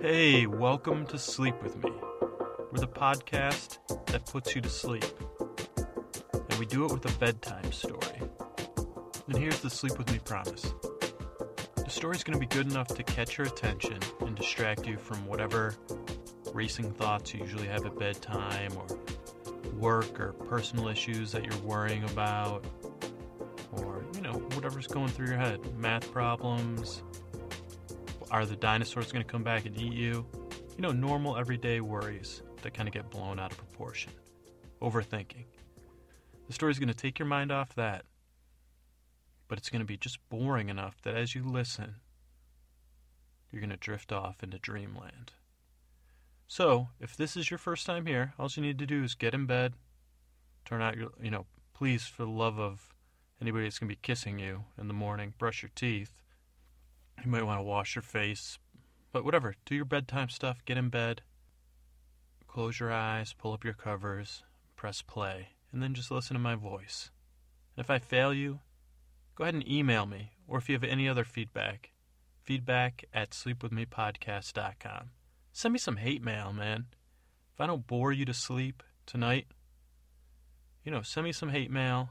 Hey, welcome to Sleep With Me. We're the podcast that puts you to sleep. And we do it with a bedtime story. And here's the Sleep With Me promise the story's going to be good enough to catch your attention and distract you from whatever racing thoughts you usually have at bedtime or work or personal issues that you're worrying about or, you know, whatever's going through your head. Math problems. Are the dinosaurs going to come back and eat you? You know, normal everyday worries that kind of get blown out of proportion. Overthinking. The story's going to take your mind off that, but it's going to be just boring enough that as you listen, you're going to drift off into dreamland. So, if this is your first time here, all you need to do is get in bed, turn out your, you know, please, for the love of anybody that's going to be kissing you in the morning, brush your teeth. You might want to wash your face, but whatever. Do your bedtime stuff, get in bed, close your eyes, pull up your covers, press play, and then just listen to my voice. And if I fail you, go ahead and email me, or if you have any other feedback, feedback at sleepwithmepodcast.com. Send me some hate mail, man. If I don't bore you to sleep tonight, you know, send me some hate mail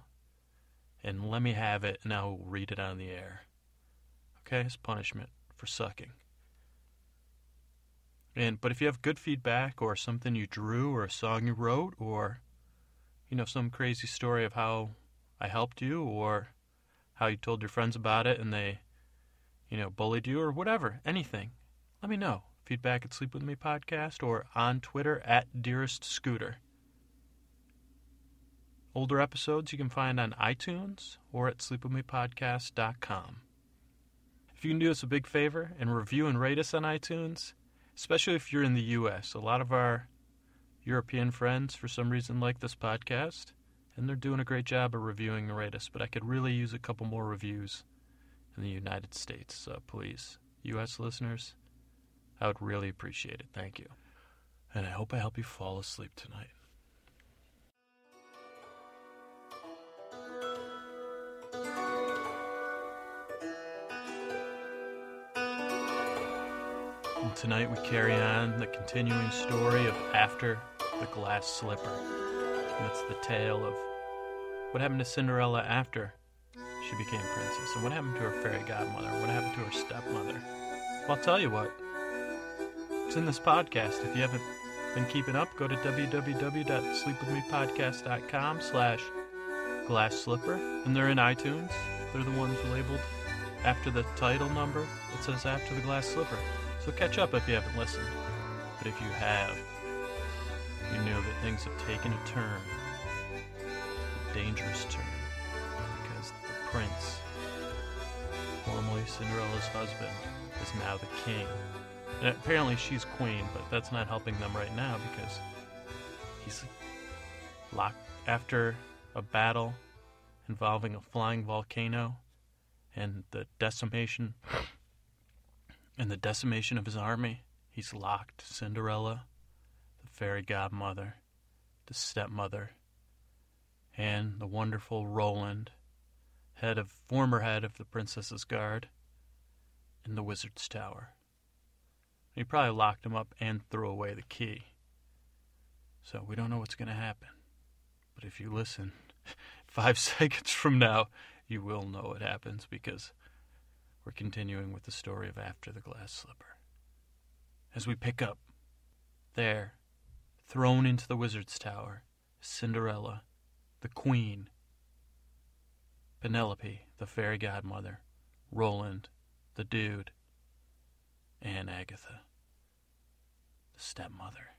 and let me have it and I'll read it on the air. Okay? It's punishment for sucking. And but if you have good feedback or something you drew or a song you wrote or you know some crazy story of how I helped you or how you told your friends about it and they you know bullied you or whatever, anything. Let me know feedback at Sleep With Me Podcast or on Twitter at Dearest Scooter. Older episodes you can find on iTunes or at sleepwithmepodcast.com. If you can do us a big favor and review and rate us on iTunes, especially if you're in the U.S., a lot of our European friends, for some reason, like this podcast, and they're doing a great job of reviewing and rate us, but I could really use a couple more reviews in the United States, so please, U.S. listeners, I would really appreciate it. Thank you. And I hope I help you fall asleep tonight. Tonight we carry on the continuing story of After the Glass Slipper. And it's the tale of what happened to Cinderella after she became princess, and what happened to her fairy godmother, what happened to her stepmother. Well, I'll tell you what, it's in this podcast. If you haven't been keeping up, go to www.sleepwithmepodcast.com slash glass slipper, and they're in iTunes. They're the ones labeled after the title number. It says after the glass slipper. So catch up if you haven't listened. But if you have, you know that things have taken a turn, a dangerous turn, because the prince, formerly Cinderella's husband, is now the king and apparently she's queen, but that's not helping them right now because he's locked after a battle involving a flying volcano and the decimation and the decimation of his army. He's locked Cinderella, the fairy godmother, the stepmother, and the wonderful Roland, head of former head of the princess's guard, in the wizard's tower. He probably locked him up and threw away the key. So we don't know what's going to happen. But if you listen, five seconds from now, you will know what happens because we're continuing with the story of After the Glass Slipper. As we pick up, there, thrown into the wizard's tower, Cinderella, the queen, Penelope, the fairy godmother, Roland, the dude, and Agatha the stepmother.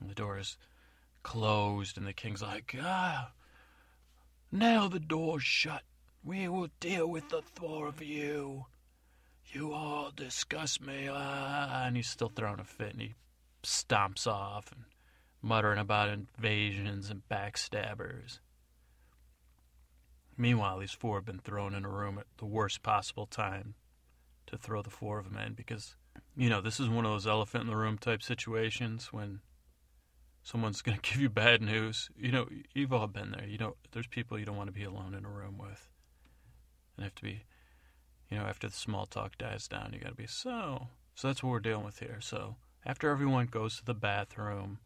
And the door is closed, and the king's like, ah, now the door's shut. We will deal with the four of you. You all disgust me. Ah, and he's still throwing a fit, and he stomps off and muttering about invasions and backstabbers. Meanwhile, these four have been thrown in a room at the worst possible time to throw the four of them in because you know, this is one of those elephant in the room type situations when someone's going to give you bad news. You know, you've all been there. You know, there's people you don't want to be alone in a room with. And have to be, you know, after the small talk dies down, you got to be, so, So that's what we're dealing with here. So after everyone goes to the bathroom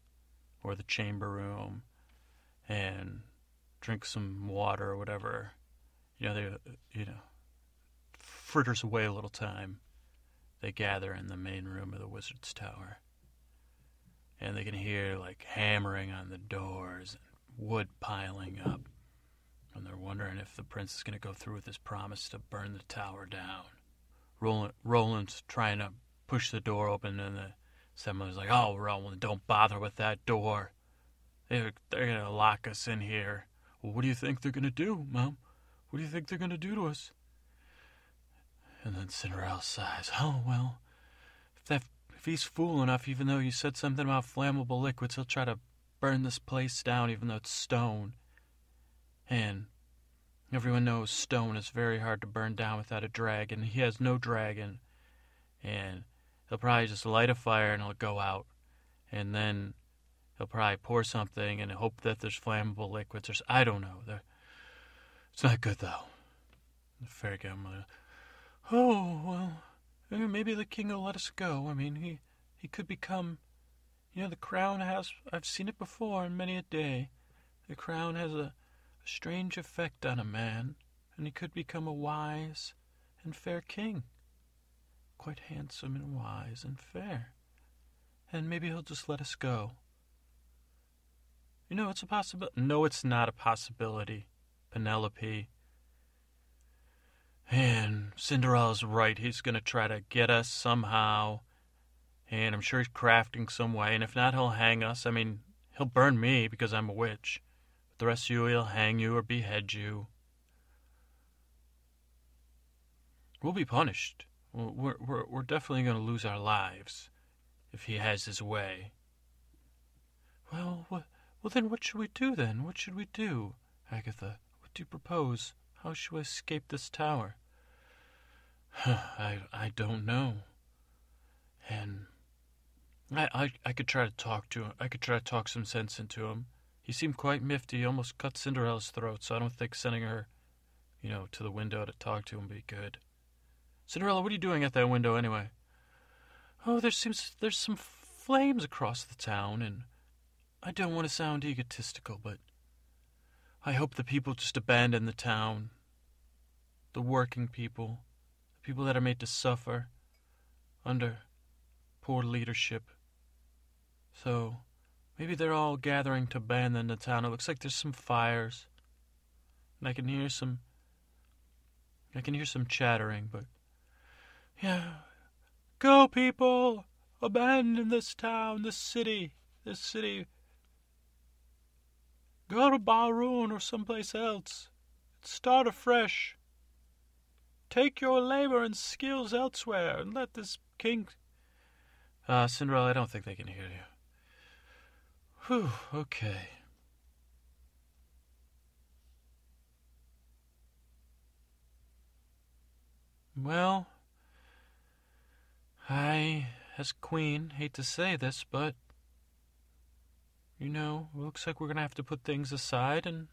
or the chamber room and drinks some water or whatever, you know, they, you know, fritters away a little time, they gather in the main room of the wizard's tower. And they can hear like hammering on the doors and wood piling up. And they're wondering if the prince is going to go through with his promise to burn the tower down. Roland, Roland's trying to push the door open, and the assembly's like, "Oh, Roland, don't bother with that door. They're they're going to lock us in here." Well, what do you think they're going to do, Mom? What do you think they're going to do to us? And then Cinderella sighs. Oh, well, if, that, if he's fool enough, even though you said something about flammable liquids, he'll try to burn this place down, even though it's stone. And everyone knows stone is very hard to burn down without a dragon. He has no dragon. And he'll probably just light a fire and it'll go out. And then he'll probably pour something and hope that there's flammable liquids or I don't know. They're, it's not good though. The fairy godmother. Oh well, eh, maybe the king will let us go. I mean, he he could become. You know, the crown has. I've seen it before in many a day. The crown has a, a strange effect on a man, and he could become a wise and fair king. Quite handsome and wise and fair. And maybe he'll just let us go. You know, it's a possibility. No, it's not a possibility, Penelope. And Cinderella's right. He's going to try to get us somehow. And I'm sure he's crafting some way. And if not, he'll hang us. I mean, he'll burn me because I'm a witch. But the rest of you, he'll hang you or behead you. We'll be punished. We're, we're, we're definitely going to lose our lives if he has his way. Well, what, well, then what should we do then? What should we do? Agatha, what do you propose? How shall we escape this tower? I I don't know. And I, I I could try to talk to him. I could try to talk some sense into him. He seemed quite mifty. He almost cut Cinderella's throat, so I don't think sending her, you know, to the window to talk to him would be good. Cinderella, what are you doing at that window anyway? Oh, there seems there's some flames across the town, and I don't want to sound egotistical, but I hope the people just abandon the town. The working people, the people that are made to suffer under poor leadership. So maybe they're all gathering to abandon the town. It looks like there's some fires. And I can hear some I can hear some chattering, but yeah. Go people! Abandon this town, this city, this city Go to Bahroon or someplace else. Start afresh. Take your labor and skills elsewhere and let this king. Ah, uh, Cinderella, I don't think they can hear you. Whew, okay. Well, I, as queen, hate to say this, but you know, it looks like we're going to have to put things aside and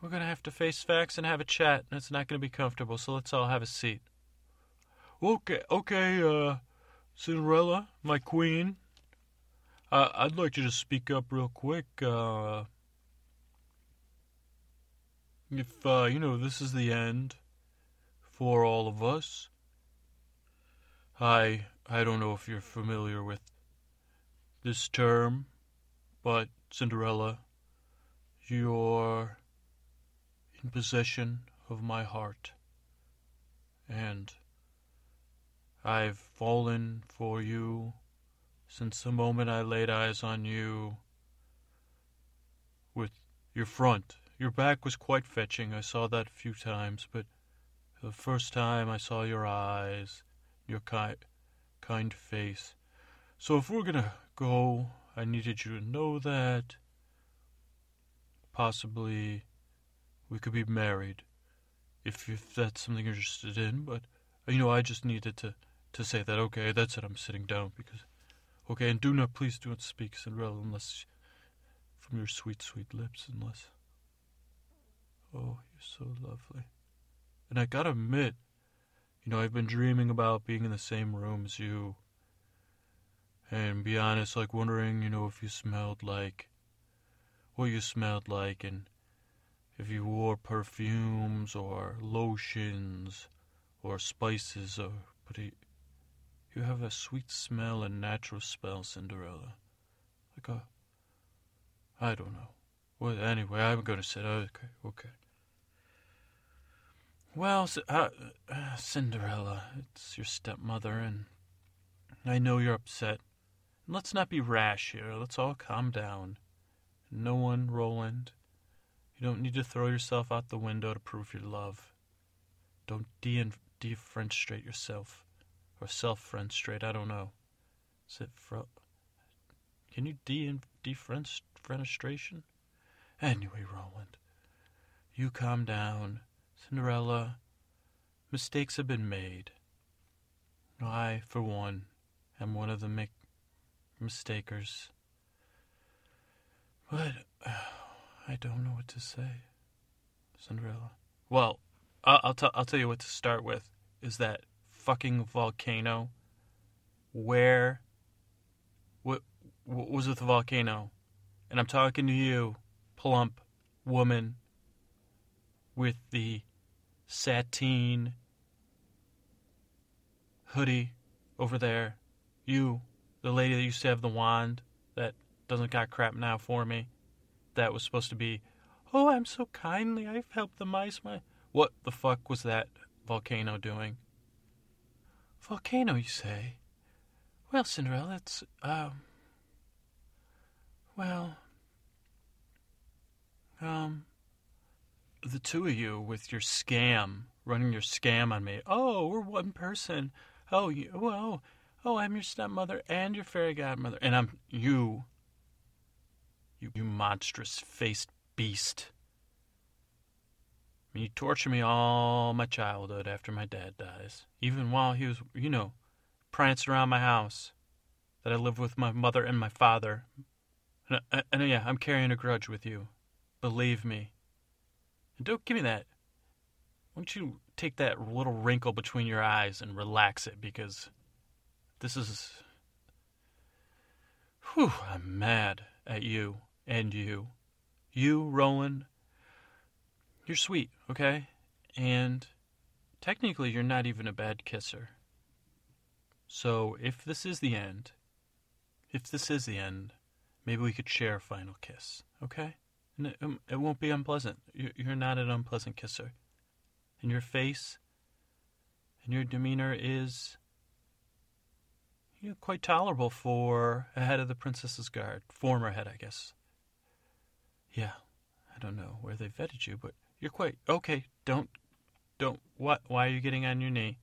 we're going to have to face facts and have a chat, and it's not going to be comfortable, so let's all have a seat. Okay, okay, uh, Cinderella, my queen. Uh, I'd like you to speak up real quick. Uh, if, uh, you know, this is the end for all of us. I, I don't know if you're familiar with this term, but Cinderella, you're in possession of my heart, and I've fallen for you since the moment I laid eyes on you. With your front, your back was quite fetching. I saw that a few times, but the first time I saw your eyes, your kind, kind face. So if we're gonna go. I needed you to know that. Possibly we could be married if, if that's something you're interested in, but you know, I just needed to, to say that, okay, that's it, I'm sitting down because okay, and do not please do not speak Cinderella unless from your sweet, sweet lips, unless Oh, you're so lovely. And I gotta admit, You know, I've been dreaming about being in the same room as you. And be honest, like wondering, you know, if you smelled like what you smelled like and if you wore perfumes or lotions or spices or but you, have a sweet smell and natural smell, Cinderella. Like a I don't know. Well, anyway, I'm going to say okay, okay. Well, uh, uh, Cinderella, it's your stepmother, and I know you're upset. And let's not be rash here. Let's all calm down. No one, Roland. You don't need to throw yourself out the window to prove your love. Don't de defenstrate yourself. Or self fenstrate, I don't know. Is it fro. Can you de defenstration? Anyway, Roland, you calm down. Cinderella, mistakes have been made. I, for one, am one of the mi- mistakers. But uh, I don't know what to say, Cinderella. Well, I'll, I'll, t- I'll tell you what to start with. Is that fucking volcano? Where? What, what was with the volcano? And I'm talking to you, plump woman with the sateen hoodie over there. You, the lady that used to have the wand that doesn't got crap now for me. That was supposed to be, oh, I'm so kindly. I've helped the mice. My what the fuck was that volcano doing? Volcano, you say? Well, Cinderella, it's um. Well, um, the two of you with your scam, running your scam on me. Oh, we're one person. Oh, you, well, oh, I'm your stepmother and your fairy godmother, and I'm you. You, you monstrous faced beast. Mean, you torture me all my childhood after my dad dies, even while he was, you know, prancing around my house. That I lived with my mother and my father. And, and, and yeah, I'm carrying a grudge with you. Believe me. And don't give me that. Why don't you take that little wrinkle between your eyes and relax it because this is. Whew, I'm mad at you and you. You, Roland, you're sweet, okay? And technically, you're not even a bad kisser. So if this is the end, if this is the end, maybe we could share a final kiss, okay? And it, um, it won't be unpleasant. You're not an unpleasant kisser. And your face and your demeanor is you know, quite tolerable for a head of the princess's guard. Former head, I guess. Yeah, I don't know where they vetted you, but you're quite okay. Don't, don't. What? Why are you getting on your knee?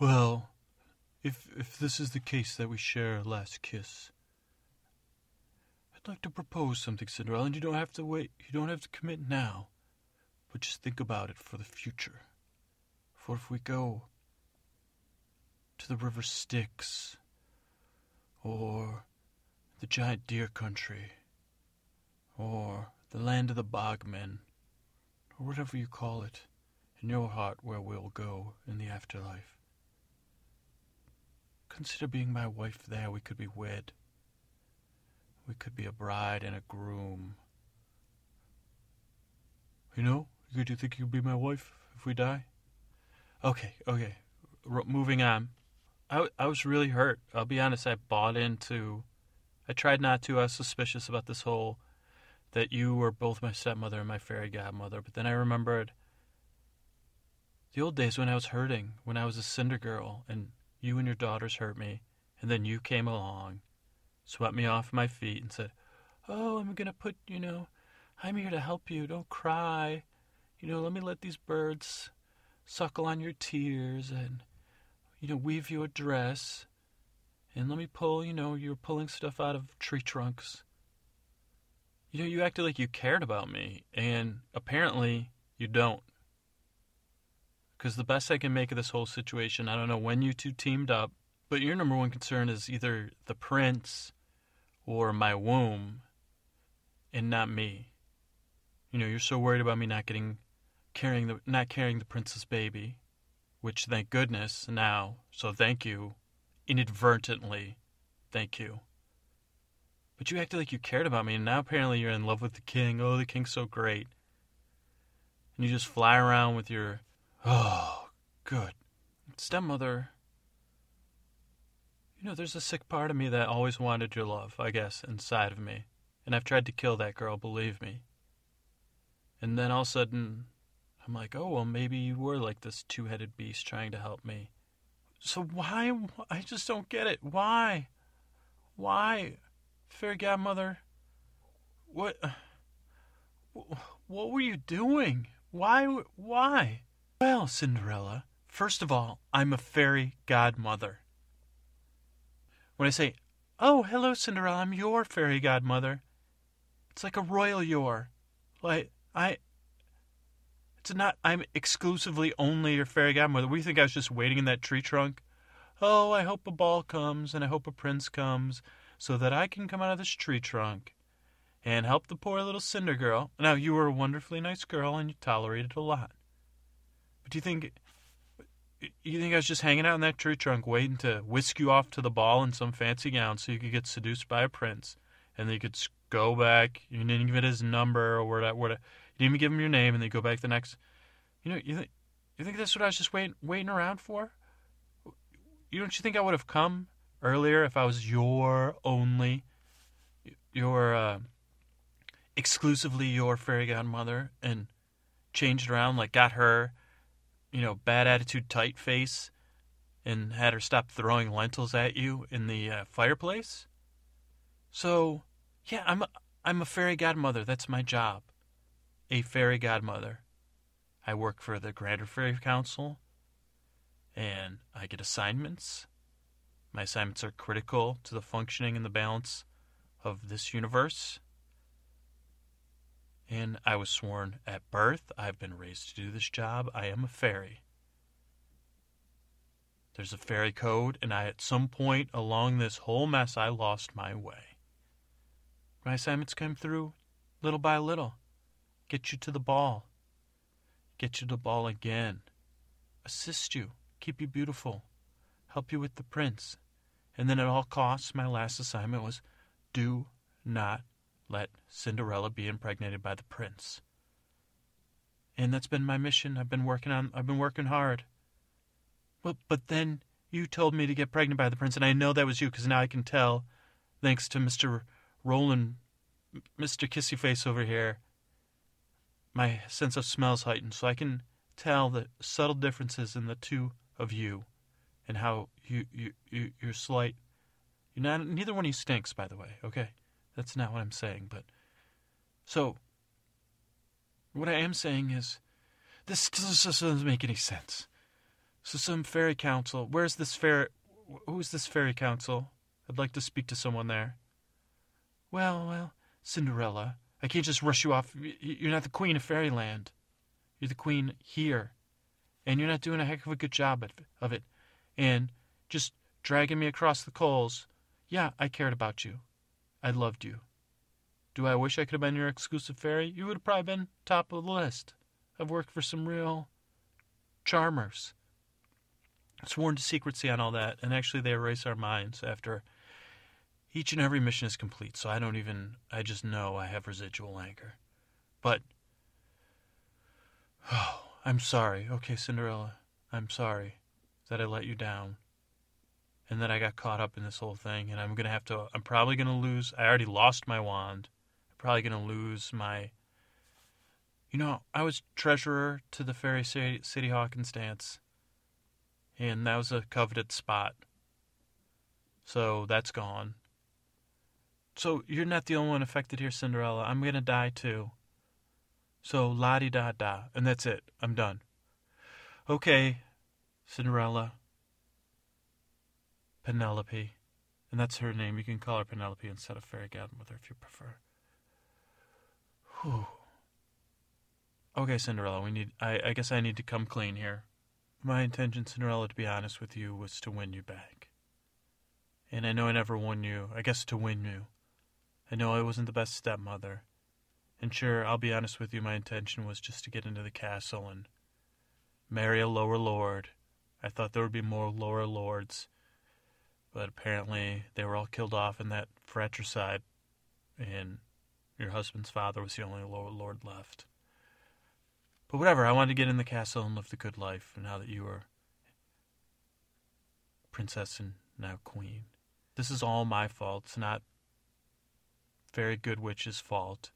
Well, if if this is the case that we share a last kiss, I'd like to propose something, Cinderella, and you don't have to wait. You don't have to commit now, but just think about it for the future. For if we go to the river Styx, or the giant deer country, or the land of the bogmen, or whatever you call it, in your heart where we'll go in the afterlife. Consider being my wife there. We could be wed. We could be a bride and a groom. You know, could you think you'd be my wife if we die? Okay, okay. R- moving on. I, I was really hurt. I'll be honest, I bought into. I tried not to. I was suspicious about this whole that you were both my stepmother and my fairy godmother. But then I remembered the old days when I was hurting, when I was a cinder girl, and you and your daughters hurt me, and then you came along, swept me off my feet, and said, Oh, I'm going to put, you know, I'm here to help you. Don't cry. You know, let me let these birds suckle on your tears and, you know, weave you a dress. And let me pull, you know, you're pulling stuff out of tree trunks you know, you acted like you cared about me, and apparently you don't. Because the best I can make of this whole situation, I don't know when you two teamed up, but your number one concern is either the prince or my womb, and not me. You know, you're so worried about me not getting carrying the not carrying the prince's baby, which thank goodness now, so thank you, inadvertently, thank you. But you acted like you cared about me, and now apparently you're in love with the king. Oh, the king's so great. And you just fly around with your, oh, good. Stepmother, you know, there's a sick part of me that always wanted your love, I guess, inside of me. And I've tried to kill that girl, believe me. And then all of a sudden, I'm like, oh, well, maybe you were like this two headed beast trying to help me. So why? I just don't get it. Why? Why? Fairy godmother, what? What were you doing? Why? Why? Well, Cinderella, first of all, I'm a fairy godmother. When I say, "Oh, hello, Cinderella, I'm your fairy godmother," it's like a royal your. Like I. It's not. I'm exclusively only your fairy godmother. We think I was just waiting in that tree trunk. Oh, I hope a ball comes, and I hope a prince comes, so that I can come out of this tree trunk and help the poor little Cinder girl. Now, you were a wonderfully nice girl, and you tolerated a lot. But do you think you think I was just hanging out in that tree trunk waiting to whisk you off to the ball in some fancy gown so you could get seduced by a prince and then you could go back you didn't give it his number or where, you didn't even give him your name and then go back the next you know you think you think that's what I was just waiting waiting around for you don't you think I would have come earlier if I was your only your uh, exclusively your fairy godmother and changed around like got her you know, bad attitude, tight face, and had her stop throwing lentils at you in the uh, fireplace. So, yeah, I'm a, I'm a fairy godmother. That's my job. A fairy godmother. I work for the Grander Fairy Council, and I get assignments. My assignments are critical to the functioning and the balance of this universe and I was sworn at birth. I've been raised to do this job. I am a fairy. There's a fairy code, and I, at some point along this whole mess, I lost my way. My assignments came through little by little. Get you to the ball. Get you to the ball again. Assist you. Keep you beautiful. Help you with the prince. And then at all costs, my last assignment was do not let Cinderella be impregnated by the prince. And that's been my mission. I've been working on I've been working hard. But but then you told me to get pregnant by the prince and I know that was you because now I can tell thanks to Mr. Roland Mr. Kissy Face over here. My sense of smells heightened, so I can tell the subtle differences in the two of you and how you you, you you're slight not neither one of you stinks, by the way, okay? That's not what I'm saying, but so what I am saying is this doesn't make any sense. So some fairy council. Where's this fairy? Who's this fairy council? I'd like to speak to someone there. Well, well, Cinderella. I can't just rush you off. You're not the queen of fairyland. You're the queen here. And you're not doing a heck of a good job of it. And just dragging me across the coals. Yeah, I cared about you. I loved you. Do I wish I could have been your exclusive fairy? You would have probably been top of the list. I've worked for some real charmers. Sworn to secrecy on all that, and actually they erase our minds after each and every mission is complete, so I don't even, I just know I have residual anger. But, oh, I'm sorry. Okay, Cinderella, I'm sorry that I let you down and then I got caught up in this whole thing, and I'm gonna have to. I'm probably gonna lose. I already lost my wand. I'm probably gonna lose my. You know, I was treasurer to the Fairy Sadie, Sadie Hawkins dance, and that was a coveted spot. So that's gone. So you're not the only one affected here, Cinderella. I'm gonna die too. So la di da da, and that's it. I'm done. Okay, Cinderella. Penelope. And that's her name. You can call her Penelope instead of Fairy Godmother if you prefer. Whew. Okay, Cinderella, we need I, I guess I need to come clean here. My intention, Cinderella, to be honest with you, was to win you back. And I know I never won you, I guess to win you. I know I wasn't the best stepmother. And sure, I'll be honest with you, my intention was just to get into the castle and marry a lower lord I thought there would be more lower lords, but apparently they were all killed off in that fratricide, and your husband's father was the only lower lord left. But whatever, I wanted to get in the castle and live the good life, and now that you are princess and now queen. This is all my fault. It's not very Good Witch's fault.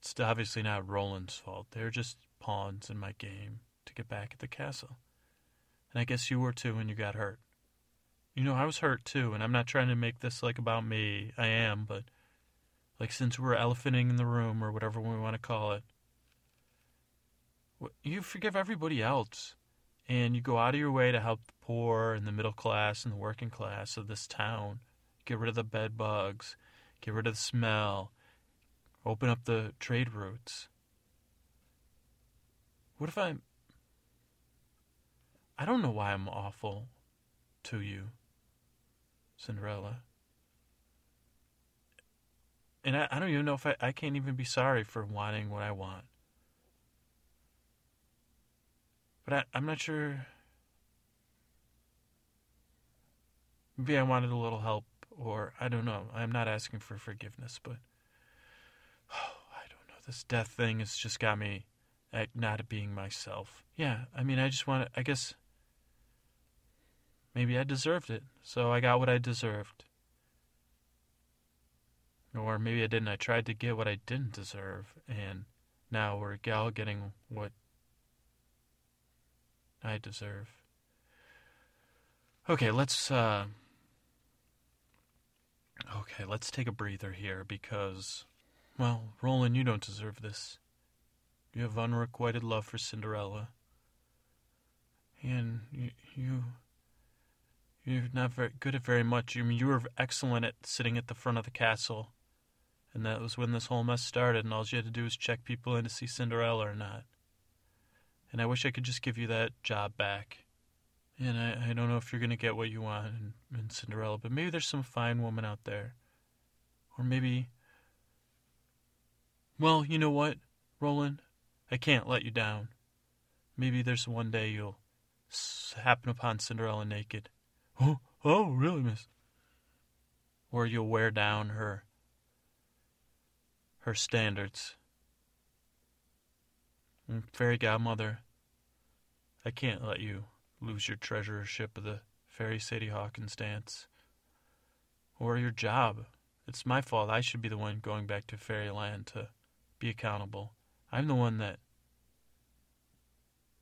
It's obviously not Roland's fault. They're just pawns in my game to get back at the castle. And I guess you were too when you got hurt. You know, I was hurt too, and I'm not trying to make this like about me. I am, but like since we're elephanting in the room or whatever we want to call it, you forgive everybody else and you go out of your way to help the poor and the middle class and the working class of this town. Get rid of the bed bugs, get rid of the smell, open up the trade routes. What if I'm. I don't know why I'm awful to you, Cinderella. And I, I don't even know if I, I can't even be sorry for wanting what I want. But I, I'm not sure. Maybe I wanted a little help, or I don't know. I'm not asking for forgiveness, but oh, I don't know. This death thing has just got me at not being myself. Yeah, I mean, I just want to, I guess maybe I deserved it, so I got what I deserved. Or maybe I didn't. I tried to get what I didn't deserve, and now we're all getting what I deserve. Okay, let's uh Okay, let's take a breather here because well, Roland, you don't deserve this. You have unrequited love for Cinderella. And you, you you're not very good at very much. I mean, you were excellent at sitting at the front of the castle, and that was when this whole mess started. And all you had to do was check people in to see Cinderella or not and I wish I could just give you that job back. And I, I don't know if you're going to get what you want in, in Cinderella, but maybe there's some fine woman out there. Or maybe. Well, you know what, Roland? I can't let you down. Maybe there's one day you'll happen upon Cinderella naked. Oh, oh, really, miss? Or you'll wear down her her standards Mm, fairy godmother, I can't let you lose your treasurership of the Fairy Sadie Hawkins dance. Or your job. It's my fault. I should be the one going back to Fairyland to be accountable. I'm the one that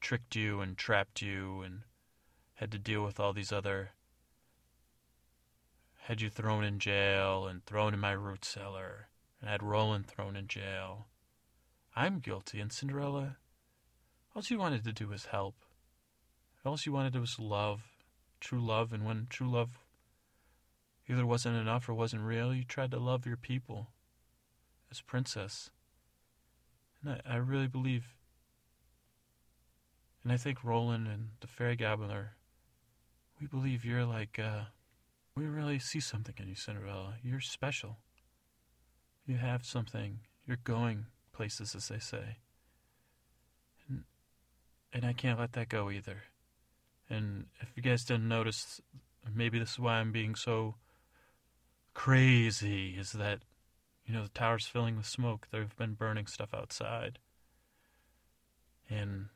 tricked you and trapped you and had to deal with all these other had you thrown in jail and thrown in my root cellar and had Roland thrown in jail I'm guilty, and Cinderella, all she wanted to do was help. All she wanted was love, true love, and when true love either wasn't enough or wasn't real, you tried to love your people as princess. And I, I really believe, and I think Roland and the fairy godmother, we believe you're like, uh, really see something in you, Cinderella. You're special. You have something. You're going places, as they say. And, and I can't let that go either. And if you guys didn't notice, maybe this is why I'm being so crazy, is that, you know, the tower's filling with smoke. They've been burning stuff outside. And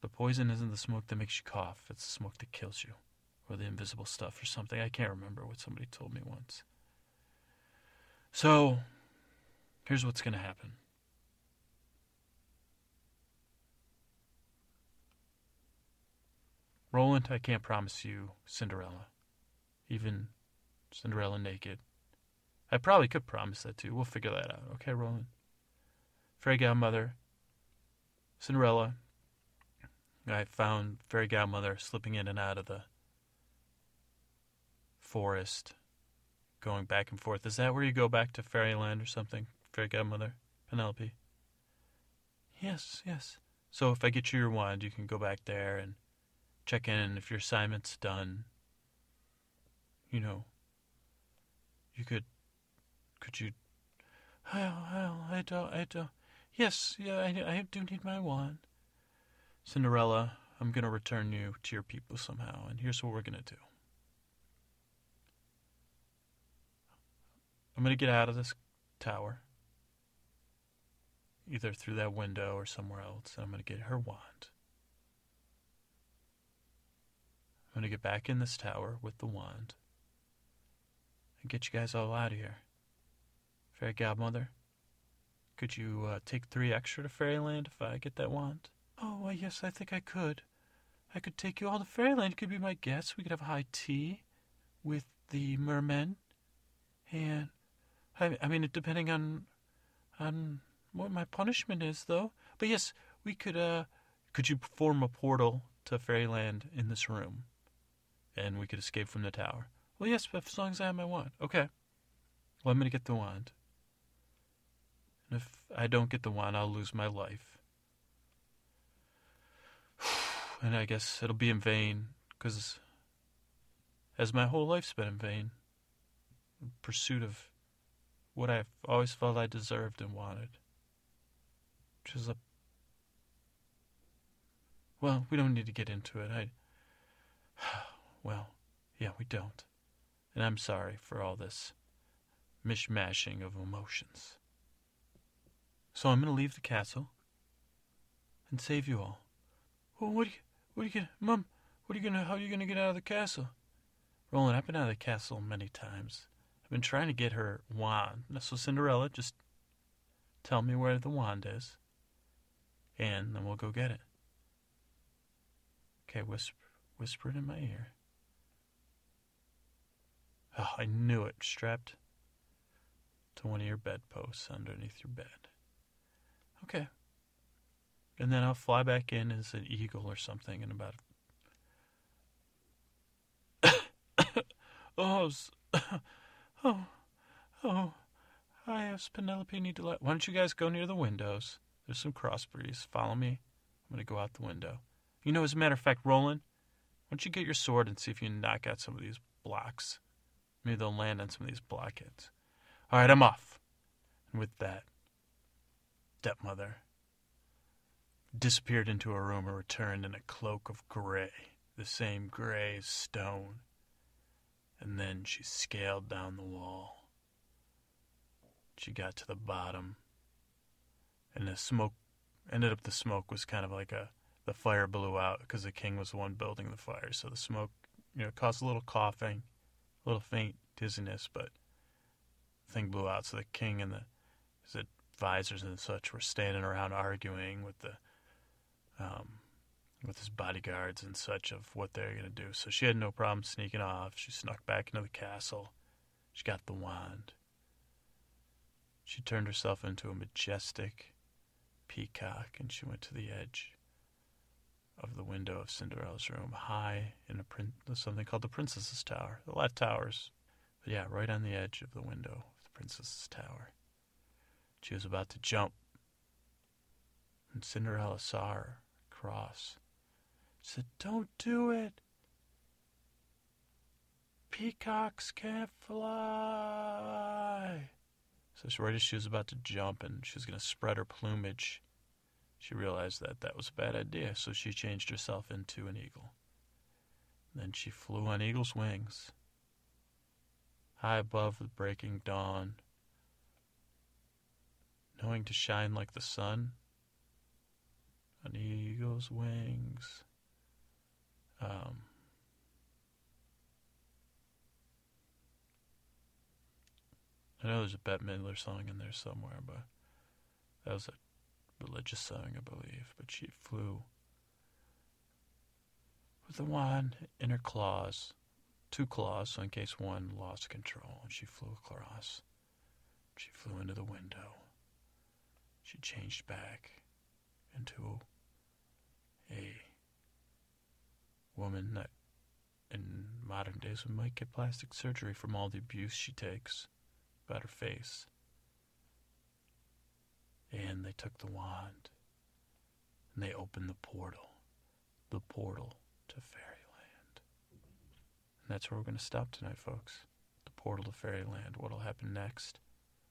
the poison isn't the smoke that makes you cough, it's the smoke that kills you. Or the invisible stuff or something. I can't remember what somebody told me once. So, here's what's going to happen. Roland, I can't promise you Cinderella. Even Cinderella naked. I probably could promise that too. We'll figure that out. Okay, Roland? Fairy Godmother, Cinderella. I found Fairy Godmother slipping in and out of the forest, going back and forth. Is that where you go back to Fairyland or something? Fairy Godmother? Penelope? Yes, yes. So if I get you your wand, you can go back there and check in if your assignment's done. You know, you could, could you? Well, well, I don't, I don't. Yes, yeah, I, I do need my wand. Cinderella, I'm going to return you to your people somehow, and here's what we're going to do. I'm going to get out of this tower, either through that window or somewhere else, and I'm going to get her wand. I'm going to get back in this tower with the wand and get you guys all out of here. Fairy Godmother, could you uh, take three extra to Fairyland if I get that wand? Oh, well, yes, I think I could. I could take you all to Fairyland. You could be my guest. We could have high tea with the mermen. And, I, I mean, depending on on what my punishment is, though. But yes, we could, uh, could you form a portal to Fairyland in this room? And we could escape from the tower. Well, yes, but as long as I have my wand. Okay. Well, I'm to get the wand. And if I don't get the wand, I'll lose my life. And I guess it'll be in vain, because as my whole life's been in vain, in pursuit of what I've always felt I deserved and wanted. Which is a. Well, we don't need to get into it. I. Well, yeah, we don't. And I'm sorry for all this mishmashing of emotions. So I'm going to leave the castle and save you all. Well, what are you, what are you gonna, Mom? What are you gonna, how are you gonna get out of the castle? Roland, I've been out of the castle many times. I've been trying to get her wand. So Cinderella, just tell me where the wand is, and then we'll go get it. Okay, whisper, whisper it in my ear. Oh, I knew it. Strapped to one of your bedposts underneath your bed. Okay. And then I'll fly back in as an eagle or something in about. oh, oh, oh. I asked Penelope you need to let. Why don't you guys go near the windows? There's some crossbreeds. Follow me. I'm going to go out the window. You know, as a matter of fact, Roland, why don't you get your sword and see if you can knock out some of these blocks? Maybe they'll land on some of these blockheads. All right, I'm off. And with that, stepmother disappeared into a room and returned in a cloak of gray, the same gray stone. And then she scaled down the wall. She got to the bottom, and the smoke ended up the smoke was kind of like a the fire blew out because the king was the one building the fire, so the smoke you know caused a little coughing, a little faint dizziness, but the thing blew out. So the king and the his advisors and such were standing around arguing with the um, with his bodyguards and such of what they're going to do. So she had no problem sneaking off. She snuck back into the castle. She got the wand. She turned herself into a majestic peacock and she went to the edge of the window of Cinderella's room, high in a prin- something called the Princess's Tower. A lot of towers, but yeah, right on the edge of the window of the Princess's Tower. She was about to jump, and Cinderella saw her cross. Said, Don't do it. Peacocks can't fly. So, right as she was about to jump and she was going to spread her plumage, she realized that that was a bad idea. So, she changed herself into an eagle. Then she flew on eagle's wings, high above the breaking dawn, knowing to shine like the sun on eagle's wings. Um, I know there's a Bette Midler song in there somewhere, but that was a religious song, I believe. But she flew with the wand in her claws, two claws, so in case one lost control, and she flew across. She flew into the window. She changed back into a woman that in modern days we might get plastic surgery from all the abuse she takes about her face. And they took the wand and they opened the portal, the portal to fairyland. And that's where we're going to stop tonight, folks. The portal to fairyland. What'll happen next?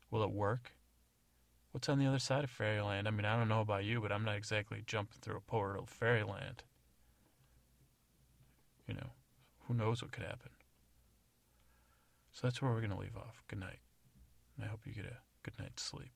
Will it work? What's on the other side of fairyland? I mean, I don't know about you, but I'm not exactly jumping through a portal of fairyland. You know, who knows what could happen. So that's where we're going to leave off. Good night. And I hope you get a good night's sleep.